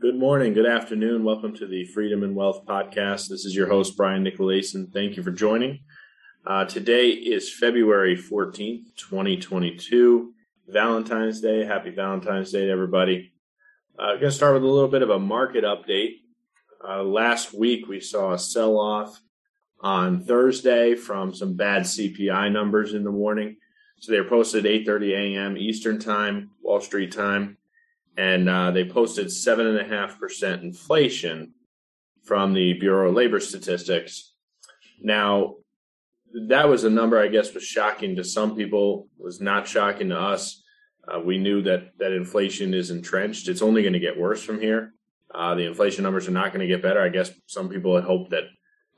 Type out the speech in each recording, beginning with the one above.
Good morning, good afternoon. Welcome to the Freedom and Wealth Podcast. This is your host, Bryan Nicolaysen. Thank you for joining. Uh, today is February 14th, 2022, Valentine's Day. Happy Valentine's Day to everybody. Uh, I'm going to start with a little bit of a market update. Uh, last week, we saw a sell off on Thursday from some bad CPI numbers in the morning. So they were posted 8:30 a.m. Eastern Time, Wall Street time and uh, they posted seven and a half percent inflation from the Bureau of Labor Statistics. Now, that was a number I guess was shocking to some people. Was not shocking to us. Uh, we knew that that inflation is entrenched. It's only going to get worse from here. Uh, the inflation numbers are not going to get better. I guess some people had hoped that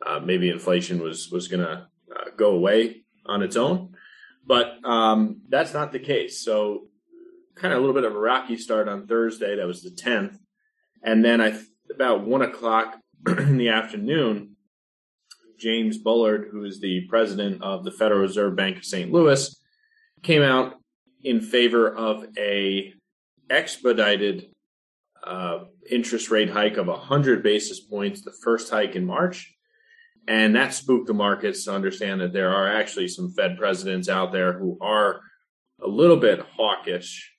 uh, maybe inflation was was going to uh, go away on its own, but um, that's not the case. So kind of a little bit of a rocky start on Thursday. That was the 10th. And then I about one o'clock in the afternoon, James Bullard, who is the president of the Federal Reserve Bank of St. Louis, came out in favor of a expedited uh, interest rate hike of 100 basis points, the first hike in March. And that spooked the markets to understand that there are actually some Fed presidents out there who are a little bit hawkish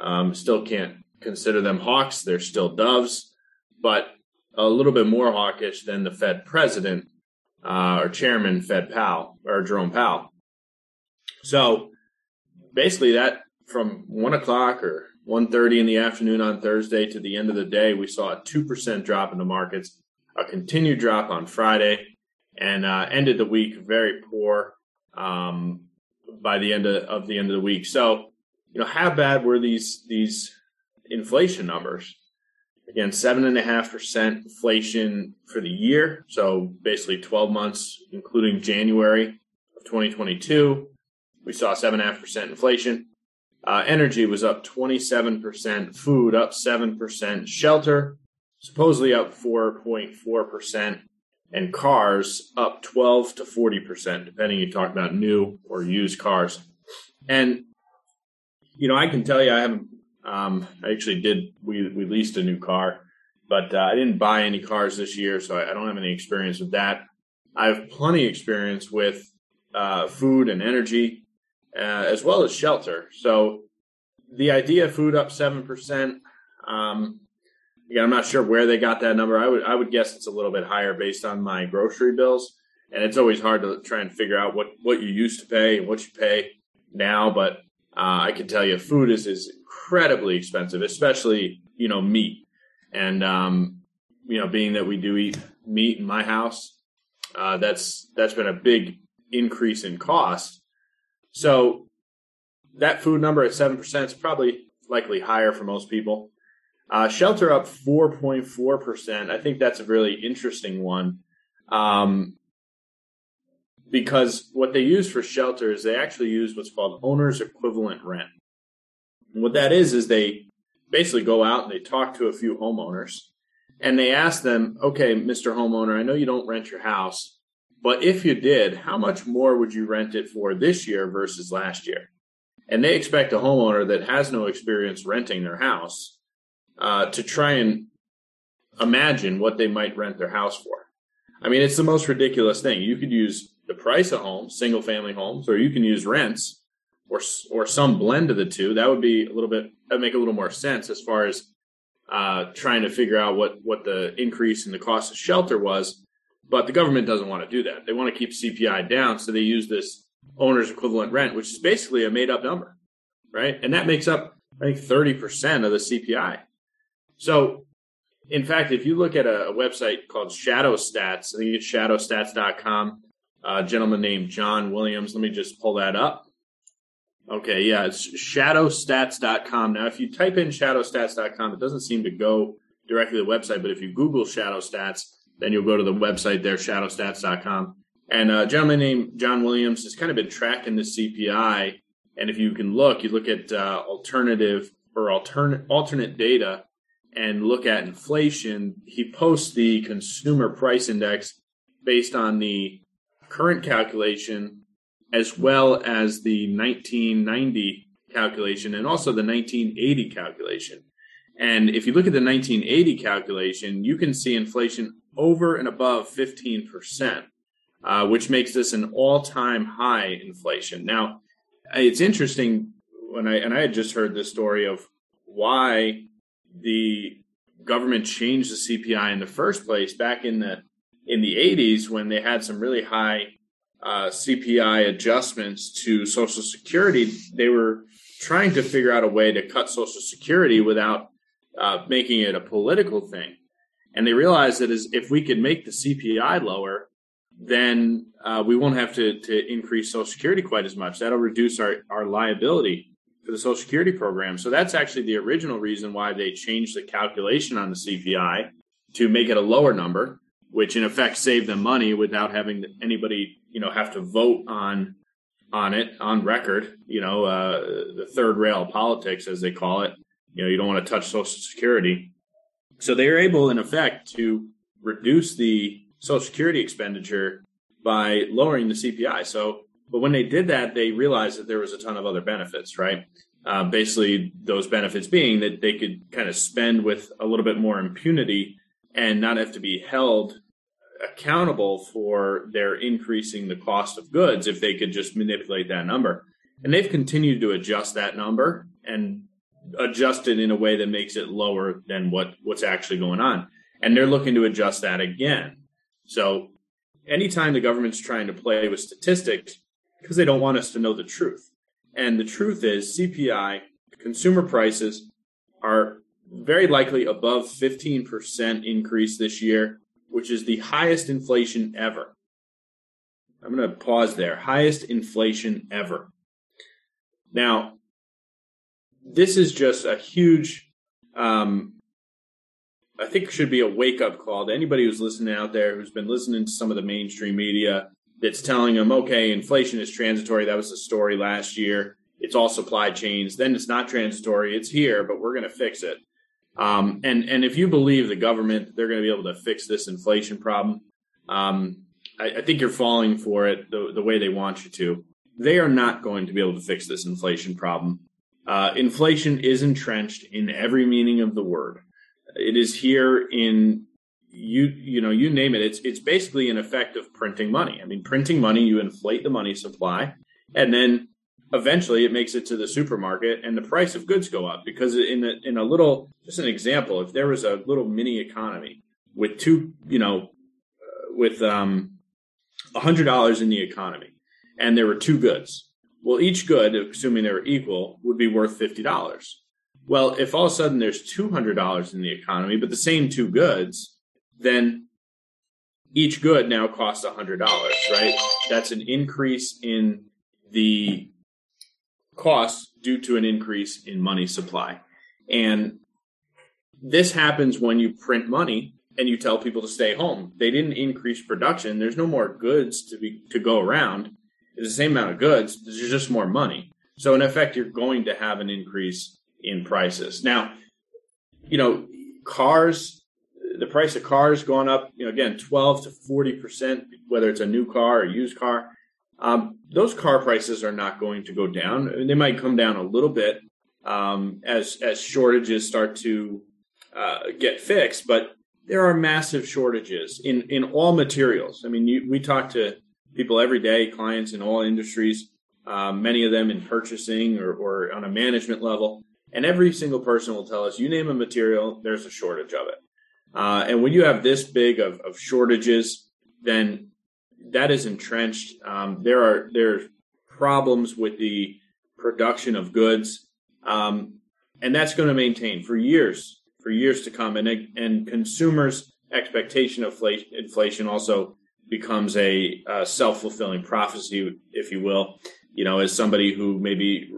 um, still can't consider them hawks. They're still doves, but a little bit more hawkish than the Fed president uh, or chairman, Fed Powell or Jerome Powell. So basically, that from one o'clock or 1.30 in the afternoon on Thursday to the end of the day, we saw a 2% drop in the markets, a continued drop on Friday, and uh, ended the week very poor um, by the end of, of, the end of the week. So you know, how bad were these these inflation numbers? Again, seven and a half percent inflation for the year, so basically 12 months, including January of 2022. We saw seven and a half percent inflation. Uh, energy was up 27%, food up 7%, shelter supposedly up 4.4%, and cars up 12 to 40%, depending you talk about new or used cars. And you know, I can tell you, I haven't. Um, I actually did. We we leased a new car, but uh, I didn't buy any cars this year, so I, don't have any experience with that. I have plenty of experience with uh, food and energy, uh, as well as shelter. So the idea of food up seven percent. Um, again, I'm not sure where they got that number. I would I would guess it's a little bit higher based on my grocery bills, and it's always hard to try and figure out what what you used to pay and what you pay now. But uh, I can tell you, food is is incredibly expensive, especially you know meat. And um, you know, being that we do eat meat in my house, uh, that's that's been a big increase in cost. So that food number at seven percent is probably likely higher for most people. Uh, shelter up 4.4%. I think that's a really interesting one. Um, because what they use for shelter is they actually use what's called owner's equivalent rent. And what that is is they basically go out and they talk to a few homeowners and they ask them, okay, Mr. Homeowner, I know you don't rent your house, but if you did, how much more would you rent it for this year versus last year? And they expect a homeowner that has no experience renting their house uh, to try and imagine what they might rent their house for. I mean, it's the most ridiculous thing. You could use the price of homes, single family homes, or you can use rents or or some blend of the two. That would be a little bit that make a little more sense as far as uh, trying to figure out what what the increase in the cost of shelter was. But the government doesn't want to do that. They want to keep CPI down, so they use this owner's equivalent rent, which is basically a made up number, right? And that makes up I think thirty percent of the CPI. So in fact, if you look at a, website called Shadow Stats, I think it's shadowstats.com, a gentleman named John Williams. Let me just pull that up. Okay, yeah, it's shadowstats.com. Now, if you type in shadowstats.com, it doesn't seem to go directly to the website, but if you Google Shadow Stats, then you'll go to the website there, shadowstats.com. And a gentleman named John Williams has kind of been tracking the CPI. And if you can look, you look at uh, alternative or alternate alternate data and look at inflation. He posts the consumer price index based on the current calculation as well as the 1990 calculation and also the 1980 calculation. And if you look at the 1980 calculation, you can see inflation over and above 15%, uh, which makes this an all time high inflation. Now, it's interesting when I, and I had just heard this story of why the government changed the CPI in the first place back in the in the 80s when they had some really high uh, CPI adjustments to Social Security. They were trying to figure out a way to cut Social Security without uh, making it a political thing. And they realized that as, if we could make the CPI lower, then uh, we won't have to, to increase Social Security quite as much. That'll reduce our, our liability for the Social Security program. So that's actually the original reason why they changed the calculation on the CPI to make it a lower number, which in effect saved them money without having anybody, you know, have to vote on on it on record. You know, uh, the third rail politics, as they call it. You know, you don't want to touch Social Security. So they are able, in effect, to reduce the Social Security expenditure by lowering the CPI. So, but when they did that, they realized that there was a ton of other benefits, right? Uh, basically, those benefits being that they could kind of spend with a little bit more impunity and not have to be held accountable for their increasing the cost of goods if they could just manipulate that number. And they've continued to adjust that number and adjust it in a way that makes it lower than what, what's actually going on. And they're looking to adjust that again. So anytime the government's trying to play with statistics, because they don't want us to know the truth. And the truth is CPI, consumer prices are very likely above 15% increase this year, which is the highest inflation ever. I'm going to pause there. Highest inflation ever. Now, this is just a huge, um, I think should be a wake up call to anybody who's listening out there who's been listening to some of the mainstream media that's telling them, okay, inflation is transitory. That was the story last year. It's all supply chains. Then it's not transitory. It's here, but we're going to fix it. Um, and and if you believe the government, they're going to be able to fix this inflation problem. Um, I, I, think you're falling for it the, the way they want you to. They are not going to be able to fix this inflation problem. Uh, inflation is entrenched in every meaning of the word. It is here in you you know you name it. It's it's basically an effect of printing money. I mean, printing money, you inflate the money supply, and then eventually it makes it to the supermarket, and the price of goods go up because in a, in a little just an example, if there was a little mini economy with two you know with um a hundred dollars in the economy, and there were two goods well, each good, assuming they were equal, would be worth $50. Well, if all of a sudden there's $200 in the economy, but the same two goods, then each good now costs $100, right? That's an increase in the cost due to an increase in money supply. And this happens when you print money and you tell people to stay home. They didn't increase production. There's no more goods to be to go around It's the same amount of goods, there's just more money. So in effect, you're going to have an increase in prices. Now, you know, cars, the price of cars going up, you know, again, 12 to 40%, whether it's a new car or used car. Um, those car prices are not going to go down. They might come down a little bit um, as as shortages start to uh, get fixed, but there are massive shortages in in all materials. I mean, you, we talk to people every day, clients in all industries, um, many of them in purchasing or, or on a management level. And every single person will tell us, you name a material, there's a shortage of it. Uh, and when you have this big of, of shortages, then that is entrenched. Um, there are there's problems with the production of goods, um, and that's going to maintain for years, for years to come. And and consumers' expectation of inflation also becomes a, a self fulfilling prophecy, if you will. You know, as somebody who maybe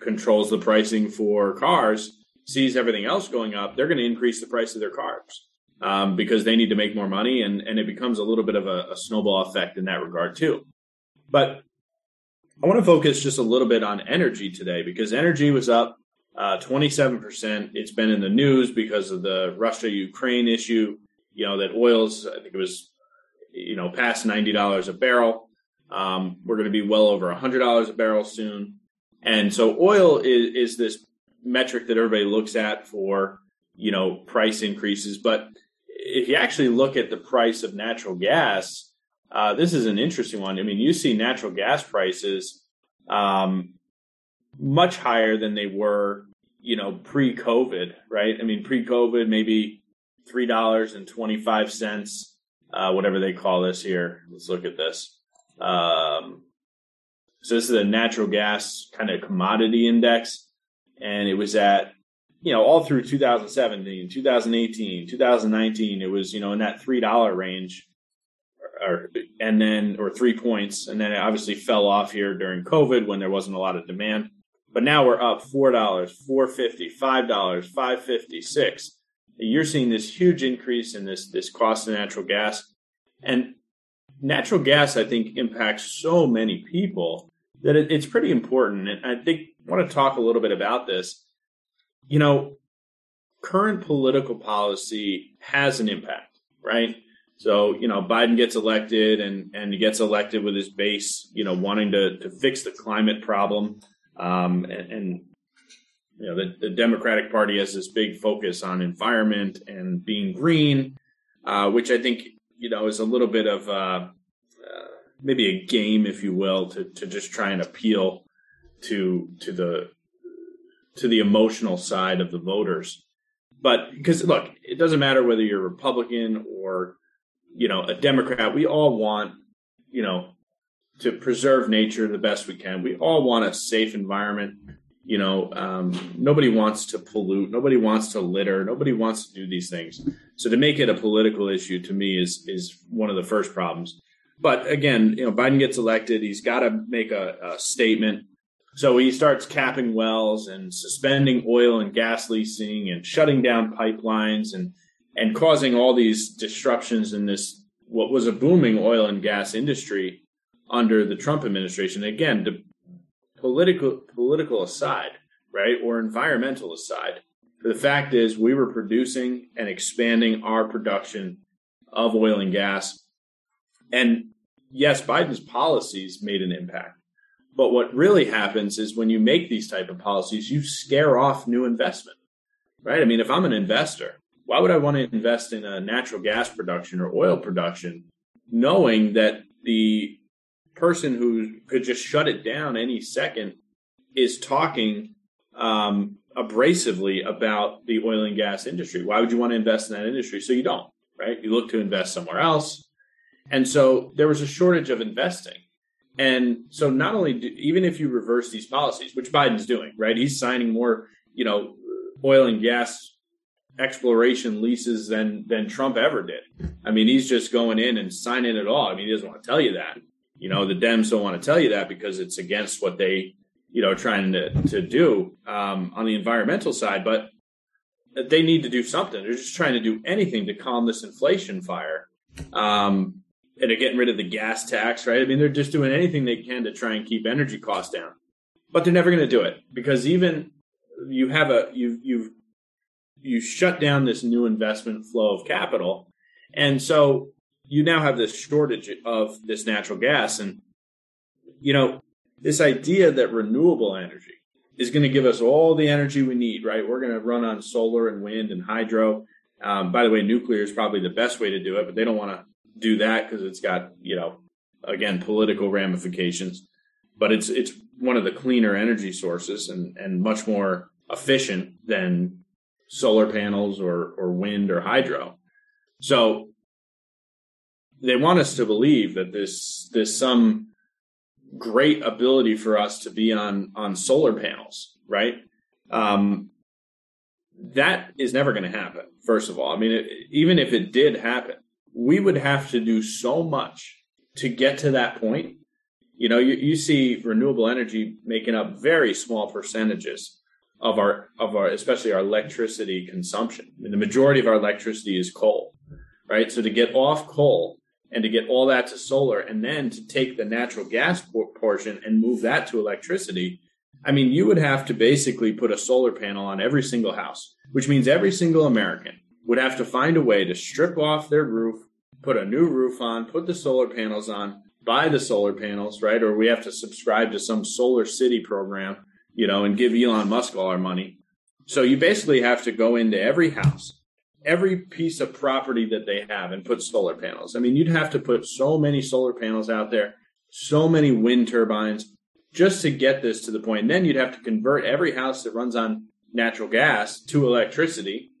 controls the pricing for cars sees everything else going up, they're going to increase the price of their cars um, because they need to make more money, and and it becomes a little bit of a, a snowball effect in that regard too. But I want to focus just a little bit on energy today because energy was up uh, 27%. It's been in the news because of the Russia Ukraine issue. You know, that oil's, I think it was you know, past $90 a barrel. Um, we're going to be well over $100 a barrel soon. And so oil is, is this metric that everybody looks at for you know, price increases. But if you actually look at the price of natural gas, uh, this is an interesting one. I mean, you see natural gas prices um, much higher than they were, you know, pre-COVID, right? I mean, pre-COVID, maybe three dollars and twenty-five cents, uh, whatever they call this here. Let's look at this. Um, so this is a natural gas kind of commodity index, and it was at you know all through 2017, 2018, 2019. It was you know in that three dollar range, or and then or three points, and then it obviously fell off here during COVID when there wasn't a lot of demand. But now we're up four dollars, four fifty, five dollars, five fifty, six. You're seeing this huge increase in this this cost of natural gas, and natural gas I think impacts so many people that it, it's pretty important. And I think I want to talk a little bit about this. You know, current political policy has an impact, right? So, you know, Biden gets elected and, and he gets elected with his base, you know, wanting to, to fix the climate problem. Um, and, and, you know, the, the Democratic Party has this big focus on environment and being green, uh, which I think, you know, is a little bit of, uh, maybe a game, if you will, to to just try and appeal to to the to the emotional side of the voters. But because look, it doesn't matter whether you're Republican or you know a Democrat. We all want you know to preserve nature the best we can. We all want a safe environment. You know, um, nobody wants to pollute. Nobody wants to litter. Nobody wants to do these things. So to make it a political issue to me is is one of the first problems. But again, you know, Biden gets elected, he's got to make a, a statement. So he starts capping wells and suspending oil and gas leasing and shutting down pipelines and and causing all these disruptions in this what was a booming oil and gas industry under the Trump administration. Again, the political political aside, right, or environmental aside, the fact is we were producing and expanding our production of oil and gas, and yes, Biden's policies made an impact. But what really happens is when you make these type of policies, you scare off new investment, right? I mean, if I'm an investor, why would I want to invest in a natural gas production or oil production, knowing that the person who could just shut it down any second is talking um, abrasively about the oil and gas industry? Why would you want to invest in that industry? So you don't, right? You look to invest somewhere else. And so there was a shortage of investing. And so not only do, even if you reverse these policies, which Biden's doing, right? He's signing more, you know, oil and gas exploration leases than than Trump ever did. I mean, he's just going in and signing it all. I mean, he doesn't want to tell you that. You know, the Dems don't want to tell you that because it's against what they, you know, trying to to do um, on the environmental side. But they need to do something. They're just trying to do anything to calm this inflation fire. Um, and they're getting rid of the gas tax, right? I mean, they're just doing anything they can to try and keep energy costs down, but they're never going to do it because even you have a you you've you shut down this new investment flow of capital, and so you now have this shortage of this natural gas, and you know this idea that renewable energy is going to give us all the energy we need, right? We're going to run on solar and wind and hydro. Um, by the way, nuclear is probably the best way to do it, but they don't want to do that because it's got you know again political ramifications. But it's it's one of the cleaner energy sources and and much more efficient than solar panels or or wind or hydro. So they want us to believe that this this some great ability for us to be on on solar panels right? Um, that is never going to happen first of all. I mean it, even if it did happen we would have to do so much to get to that point. You know, you, you see renewable energy making up very small percentages of our of our especially our electricity consumption. I mean, the majority of our electricity is coal, right? So to get off coal and to get all that to solar and then to take the natural gas portion and move that to electricity, I mean, you would have to basically put a solar panel on every single house, which means every single American would have to find a way to strip off their roof, put a new roof on, put the solar panels on, buy the solar panels, right? Or we have to subscribe to some SolarCity program, you know, and give Elon Musk all our money. So you basically have to go into every house, every piece of property that they have and put solar panels. I mean, you'd have to put so many solar panels out there, so many wind turbines just to get this to the point. And then you'd have to convert every house that runs on natural gas to electricity,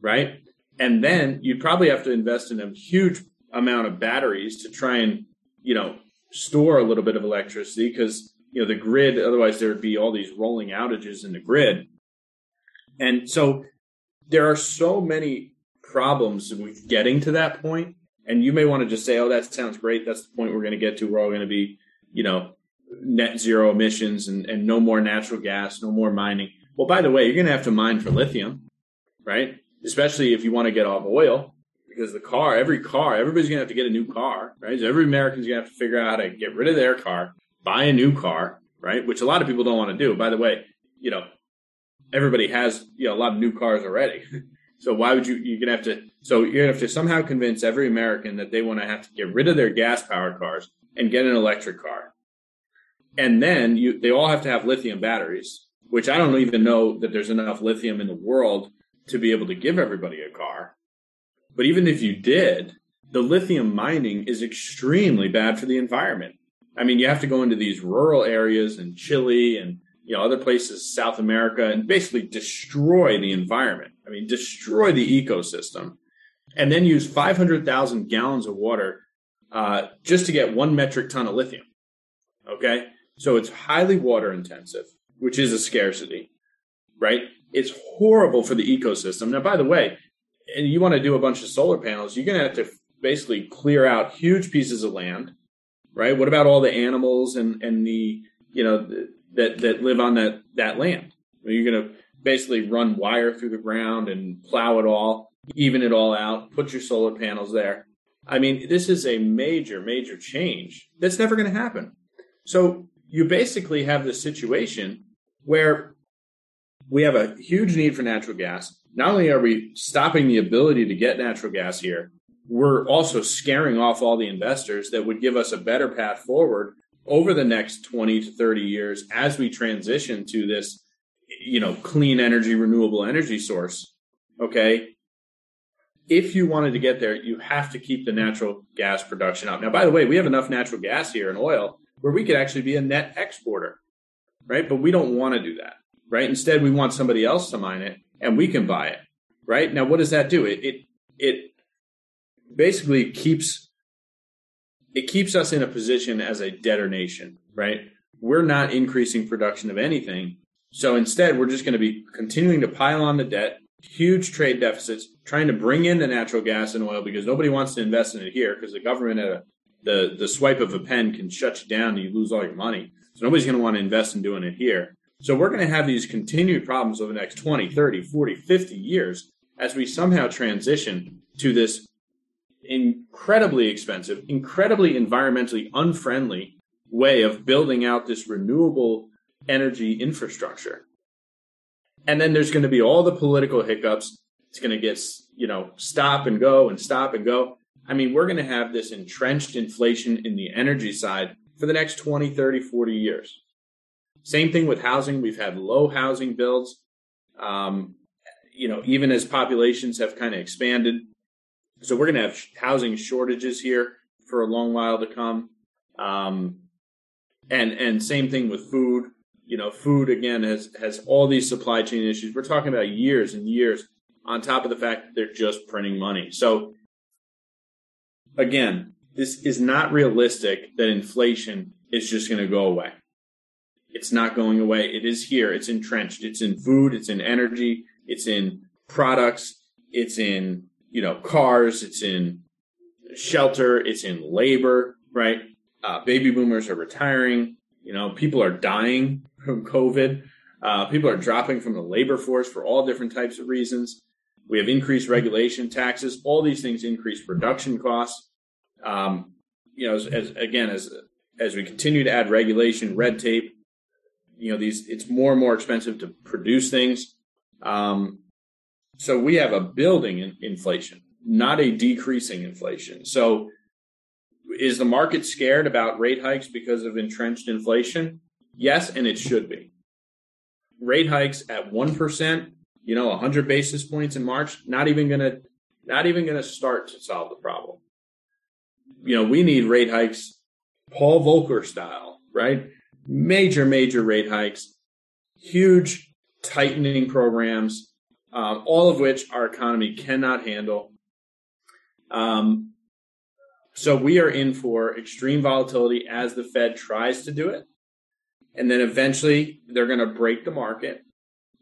right? And then you'd probably have to invest in a huge amount of batteries to try and, you know, store a little bit of electricity because, you know, the grid, otherwise there would be all these rolling outages in the grid. And so there are so many problems with getting to that point. And you may want to just say, oh, that sounds great. That's the point we're going to get to. We're all going to be, you know, net zero emissions and, and no more natural gas, no more mining. Well, by the way, you're going to have to mine for lithium, right? Especially if you want to get off oil because the car, every car, everybody's going to have to get a new car, right? So every American's going to have to figure out how to get rid of their car, buy a new car, right? Which a lot of people don't want to do. By the way, you know, everybody has, you know, a lot of new cars already. so why would you, you're going to have to, so you're going to have to somehow convince every American that they want to have to get rid of their gas powered cars and get an electric car. And then you, they all have to have lithium batteries, which I don't even know that there's enough lithium in the world to be able to give everybody a car. But even if you did, the lithium mining is extremely bad for the environment. I mean, you have to go into these rural areas in Chile and you know other places, South America, and basically destroy the environment. I mean, destroy the ecosystem, and then use 500,000 gallons of water uh, just to get one metric ton of lithium. Okay, so it's highly water intensive, which is a scarcity, right? It's horrible for the ecosystem. Now, by the way, and you want to do a bunch of solar panels, you're going to have to basically clear out huge pieces of land, right? What about all the animals and and the you know the, that that live on that that land? You're going to basically run wire through the ground and plow it all, even it all out, put your solar panels there. I mean, this is a major major change that's never going to happen. So you basically have this situation where we have a huge need for natural gas. Not only are we stopping the ability to get natural gas here, we're also scaring off all the investors that would give us a better path forward over the next 20 to 30 years as we transition to this you know clean energy renewable energy source okay if you wanted to get there you have to keep the natural gas production up now by the way we have enough natural gas here and oil where we could actually be a net exporter, right? But we don't want to do that, right? Instead, we want somebody else to mine it and we can buy it, right? Now, what does that do? It, it, it basically keeps, it keeps us in a position as a debtor nation, right? We're not increasing production of anything. So instead, we're just going to be continuing to pile on the debt, huge trade deficits, trying to bring in the natural gas and oil because nobody wants to invest in it here because the government at a the the swipe of a pen can shut you down and you lose all your money. So nobody's going to want to invest in doing it here. So we're going to have these continued problems over the next 20, 30, 40, 50 years as we somehow transition to this incredibly expensive, incredibly environmentally unfriendly way of building out this renewable energy infrastructure. And then there's going to be all the political hiccups. It's going to get, you know, stop and go and stop and go. I mean, we're going to have this entrenched inflation in the energy side for the next 20, 30, 40 years. Same thing with housing. We've had low housing builds. Um, you know, even as populations have kind of expanded. So we're going to have housing shortages here for a long while to come. Um, and, and same thing with food. You know, food again has, has all these supply chain issues. We're talking about years and years on top of the fact that they're just printing money. So again, this is not realistic that inflation is just going to go away. It's not going away. It is here. It's entrenched. It's in food. It's in energy. It's in products. It's in, you know, cars. It's in shelter. It's in labor, right? Uh, baby boomers are retiring. You know, people are dying from COVID. Uh, people are dropping from the labor force for all different types of reasons. We have increased regulation, taxes. All these things increase production costs. Um, you know, as, as, again, as as we continue to add regulation, red tape, you know, these it's more and more expensive to produce things. Um, so we have a building in inflation, not a decreasing inflation. So is the market scared about rate hikes because of entrenched inflation? Yes, and it should be. Rate hikes at 1% you know, 100 basis points in March, not even going to not even going to start to solve the problem. You know, we need rate hikes Paul Volcker style, right? Major, major rate hikes, huge tightening programs, um, all of which our economy cannot handle. Um, so we are in for extreme volatility as the Fed tries to do it. And then eventually they're going to break the market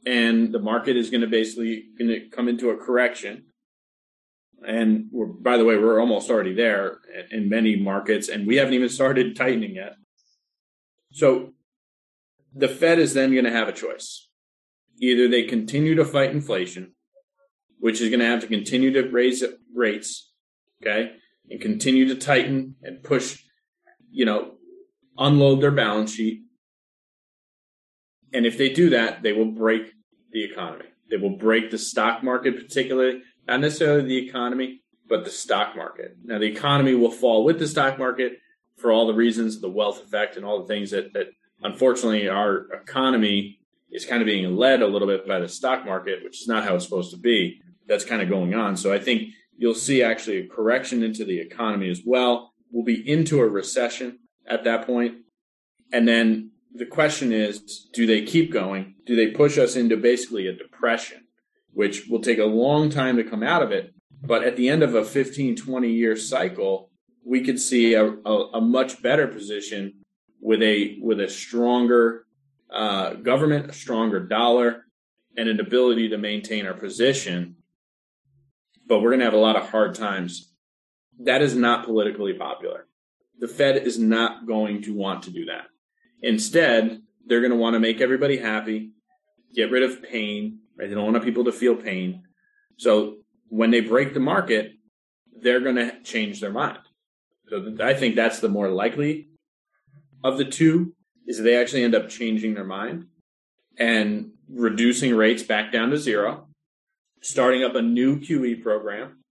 and the market is going to basically going to come into a correction. And we're, by the way, we're almost already there in many markets and we haven't even started tightening yet. So the Fed is then going to have a choice. Either they continue to fight inflation, which is going to have to continue to raise rates, okay, and continue to tighten and push, you know, unload their balance sheet. And if they do that, they will break the economy. They will break the stock market, particularly, not necessarily the economy, but the stock market. Now, the economy will fall with the stock market for all the reasons, the wealth effect, and all the things that, that unfortunately our economy is kind of being led a little bit by the stock market, which is not how it's supposed to be. That's kind of going on. So I think you'll see actually a correction into the economy as well. We'll be into a recession at that point. And then the question is do they keep going? Do they push us into basically a depression, which will take a long time to come out of it? But at the end of a 15, 20 year cycle, we could see a, a, a much better position with a with a stronger uh, government, a stronger dollar, and an ability to maintain our position. But we're going to have a lot of hard times. That is not politically popular. The Fed is not going to want to do that. Instead, they're going to want to make everybody happy, get rid of pain. Right? They don't want people to feel pain. So when they break the market, they're going to change their mind. So I think that's the more likely of the two is they actually end up changing their mind and reducing rates back down to zero, starting up a new QE program,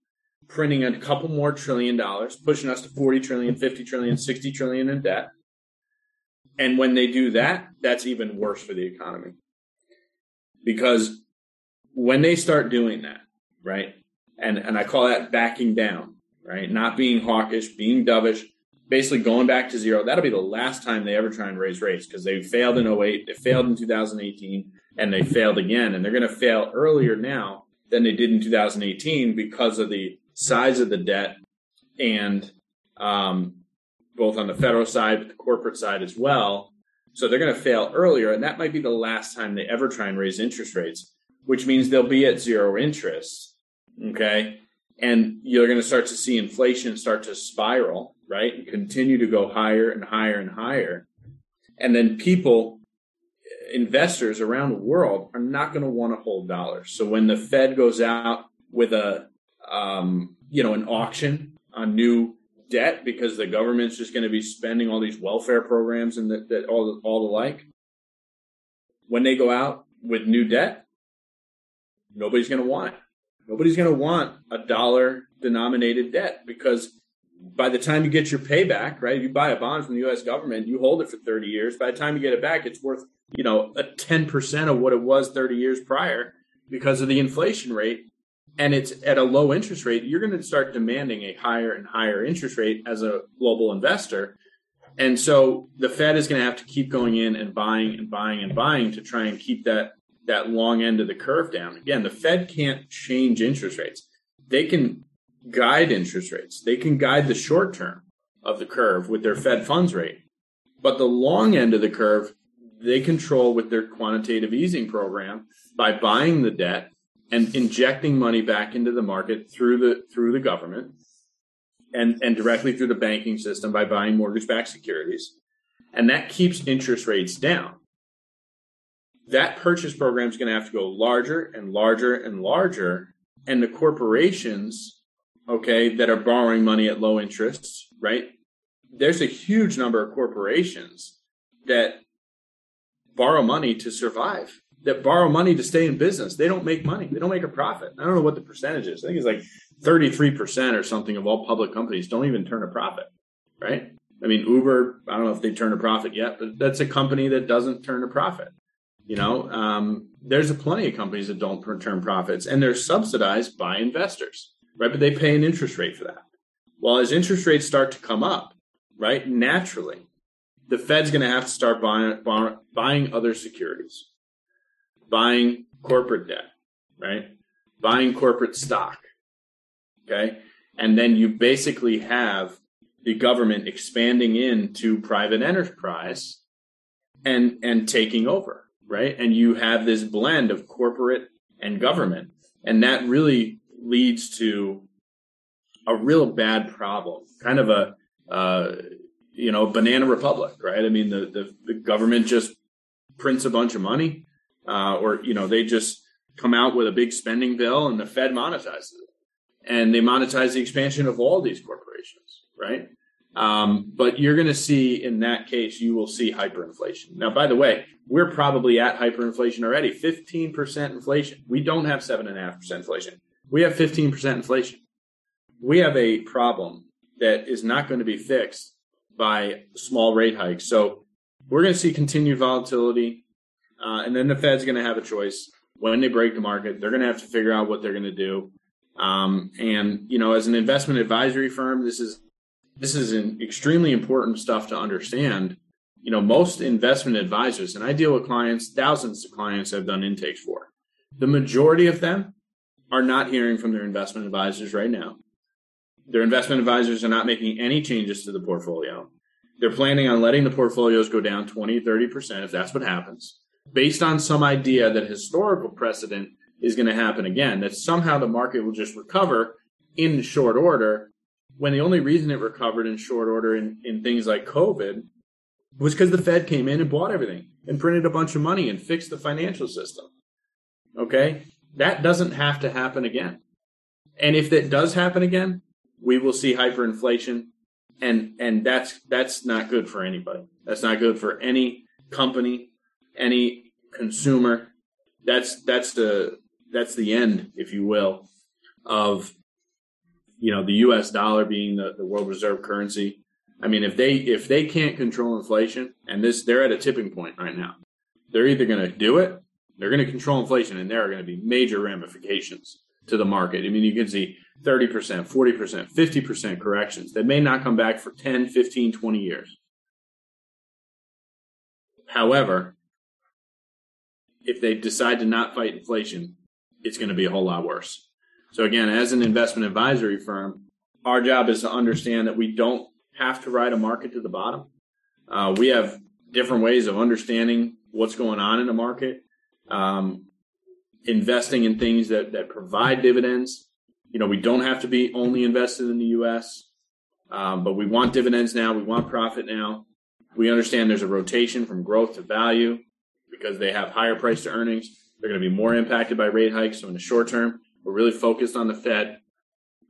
printing a couple more trillion dollars, pushing us to 40 trillion, 50 trillion, 60 trillion in debt. And when they do that, that's even worse for the economy. Because when they start doing that, right? And and I call that backing down, right? Not being hawkish, being dovish, basically going back to zero. That'll be the last time they ever try and raise rates because they failed in 08, they failed in 2018, and they failed again. And they're going to fail earlier now than they did in 2018 because of the size of the debt and um, both on the federal side, but the corporate side as well. So they're going to fail earlier, and that might be the last time they ever try and raise interest rates, which means they'll be at zero interest. Okay. And you're going to start to see inflation start to spiral, right? And continue to go higher and higher and higher. And then people, investors around the world are not going to want to hold dollars. So when the Fed goes out with a, um, you know, an auction on new debt because the government's just going to be spending all these welfare programs and that, all all the like. When they go out with new debt, nobody's going to want it. Nobody's going to want a dollar denominated debt because by the time you get your payback, right? You buy a bond from the U.S. government, you hold it for 30 years. By the time you get it back, it's worth you know a 10% of what it was 30 years prior because of the inflation rate and it's at a low interest rate, you're going to start demanding a higher and higher interest rate as a global investor. And so the Fed is going to have to keep going in and buying and buying and buying to try and keep that that long end of the curve down. Again, the Fed can't change interest rates. They can guide interest rates. They can guide the short term of the curve with their Fed funds rate. But the long end of the curve, they control with their quantitative easing program by buying the debt and injecting money back into the market through the through the government and and directly through the banking system by buying mortgage-backed securities and that keeps interest rates down that purchase program is going to have to go larger and larger and larger and the corporations okay that are borrowing money at low interests right there's a huge number of corporations that borrow money to survive that borrow money to stay in business. They don't make money. They don't make a profit. I don't know what the percentage is. I think it's like 33% or something of all public companies don't even turn a profit, right? I mean, Uber, I don't know if they turn a profit yet, but that's a company that doesn't turn a profit. You know, um, there's a plenty of companies that don't return profits, and they're subsidized by investors, right? But they pay an interest rate for that. Well, as interest rates start to come up, right, naturally, the Fed's going to have to start buying buying other securities, buying corporate debt, right, buying corporate stock, okay, and then you basically have the government expanding into private enterprise and and taking over right? And you have this blend of corporate and government. And that really leads to a real bad problem, kind of a, uh, you know, banana republic, right? I mean, the, the, the government just prints a bunch of money, uh, or, you know, they just come out with a big spending bill and the Fed monetizes it. And they monetize the expansion of all these corporations, right? Um, but you're going to see in that case, you will see hyperinflation. Now, by the way, we're probably at hyperinflation already 15% inflation. We don't have 7.5% inflation. We have 15% inflation. We have a problem that is not going to be fixed by small rate hikes. So we're going to see continued volatility. Uh, and then the Fed's going to have a choice when they break the market. They're going to have to figure out what they're going to do. Um, and, you know, as an investment advisory firm, this is this is an extremely important stuff to understand you know, most investment advisors, and I deal with clients, thousands of clients I've done intakes for. The majority of them are not hearing from their investment advisors right now. Their investment advisors are not making any changes to the portfolio. They're planning on letting the portfolios go down 20, 30% if that's what happens, based on some idea that historical precedent is going to happen again, that somehow the market will just recover in short order when the only reason it recovered in short order in, in things like COVID was because the Fed came in and bought everything and printed a bunch of money and fixed the financial system. Okay? That doesn't have to happen again. And if that does happen again, we will see hyperinflation and and that's that's not good for anybody. That's not good for any company, any consumer. That's that's the that's the end, if you will, of you know the US dollar being the, the world reserve currency I mean, if they if they can't control inflation, and this they're at a tipping point right now, they're either going to do it, they're going to control inflation, and there are going to be major ramifications to the market. I mean, you can see 30%, 40%, 50% corrections that may not come back for 10, 15, 20 years. However, if they decide to not fight inflation, it's going to be a whole lot worse. So again, as an investment advisory firm, our job is to understand that we don't have to ride a market to the bottom. Uh, we have different ways of understanding what's going on in the market, um, investing in things that, that provide dividends. You know, we don't have to be only invested in the U.S., um, but we want dividends now. We want profit now. We understand there's a rotation from growth to value because they have higher price to earnings. They're going to be more impacted by rate hikes. So in the short term, we're really focused on the Fed.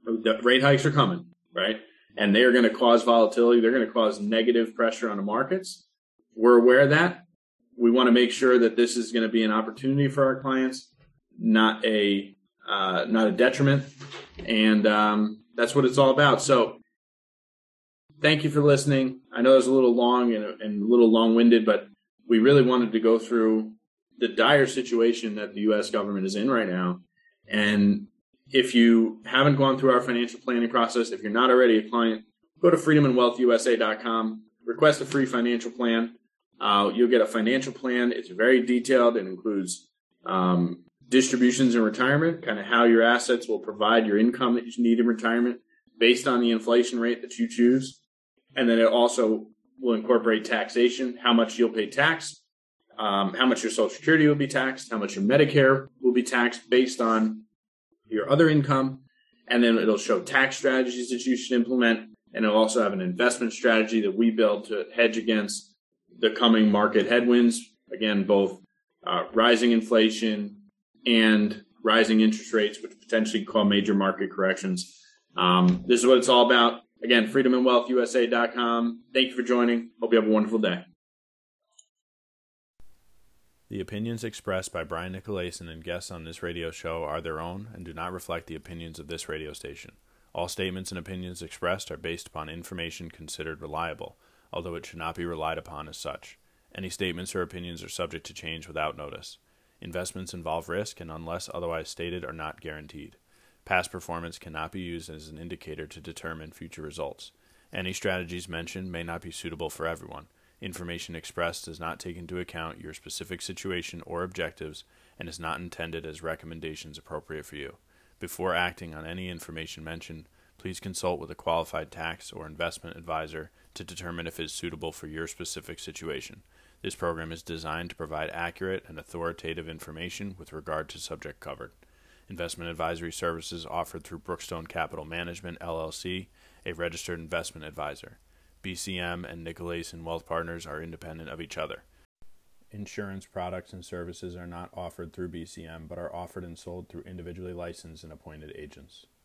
The rate hikes are coming, right? and they are going to cause volatility. They're going to cause negative pressure on the markets. We're aware of that. We want to make sure that this is going to be an opportunity for our clients, not a uh, not a detriment, and um, that's what it's all about. So, thank you for listening. I know it was a little long and, and a little long winded, but we really wanted to go through the dire situation that the U.S. government is in right now, and if you haven't gone through our financial planning process, if you're not already a client, go to freedomandwealthusa.com, request a free financial plan. Uh, you'll get a financial plan. It's very detailed. It includes um, distributions in retirement, kind of how your assets will provide your income that you need in retirement based on the inflation rate that you choose. And then it also will incorporate taxation, how much you'll pay tax, um, how much your Social Security will be taxed, how much your Medicare will be taxed based on your other income, and then it'll show tax strategies that you should implement, and it'll also have an investment strategy that we build to hedge against the coming market headwinds. Again, both uh, rising inflation and rising interest rates, which potentially cause major market corrections. Um, this is what it's all about. Again, freedomandwealthusa.com. Thank you for joining. Hope you have a wonderful day. The opinions expressed by Bryan Nicolaysen and guests on this radio show are their own and do not reflect the opinions of this radio station. All statements and opinions expressed are based upon information considered reliable, although it should not be relied upon as such. Any statements or opinions are subject to change without notice. Investments involve risk and, unless otherwise stated, are not guaranteed. Past performance cannot be used as an indicator to determine future results. Any strategies mentioned may not be suitable for everyone. Information expressed does not take into account your specific situation or objectives and is not intended as recommendations appropriate for you. Before acting on any information mentioned, please consult with a qualified tax or investment advisor to determine if it is suitable for your specific situation. This program is designed to provide accurate and authoritative information with regard to subject covered. Investment advisory services offered through Brookstone Capital Management, LLC, a registered investment advisor. BCM and Nicolaysen Wealth Partners are independent of each other. Insurance products and services are not offered through BCM but are offered and sold through individually licensed and appointed agents.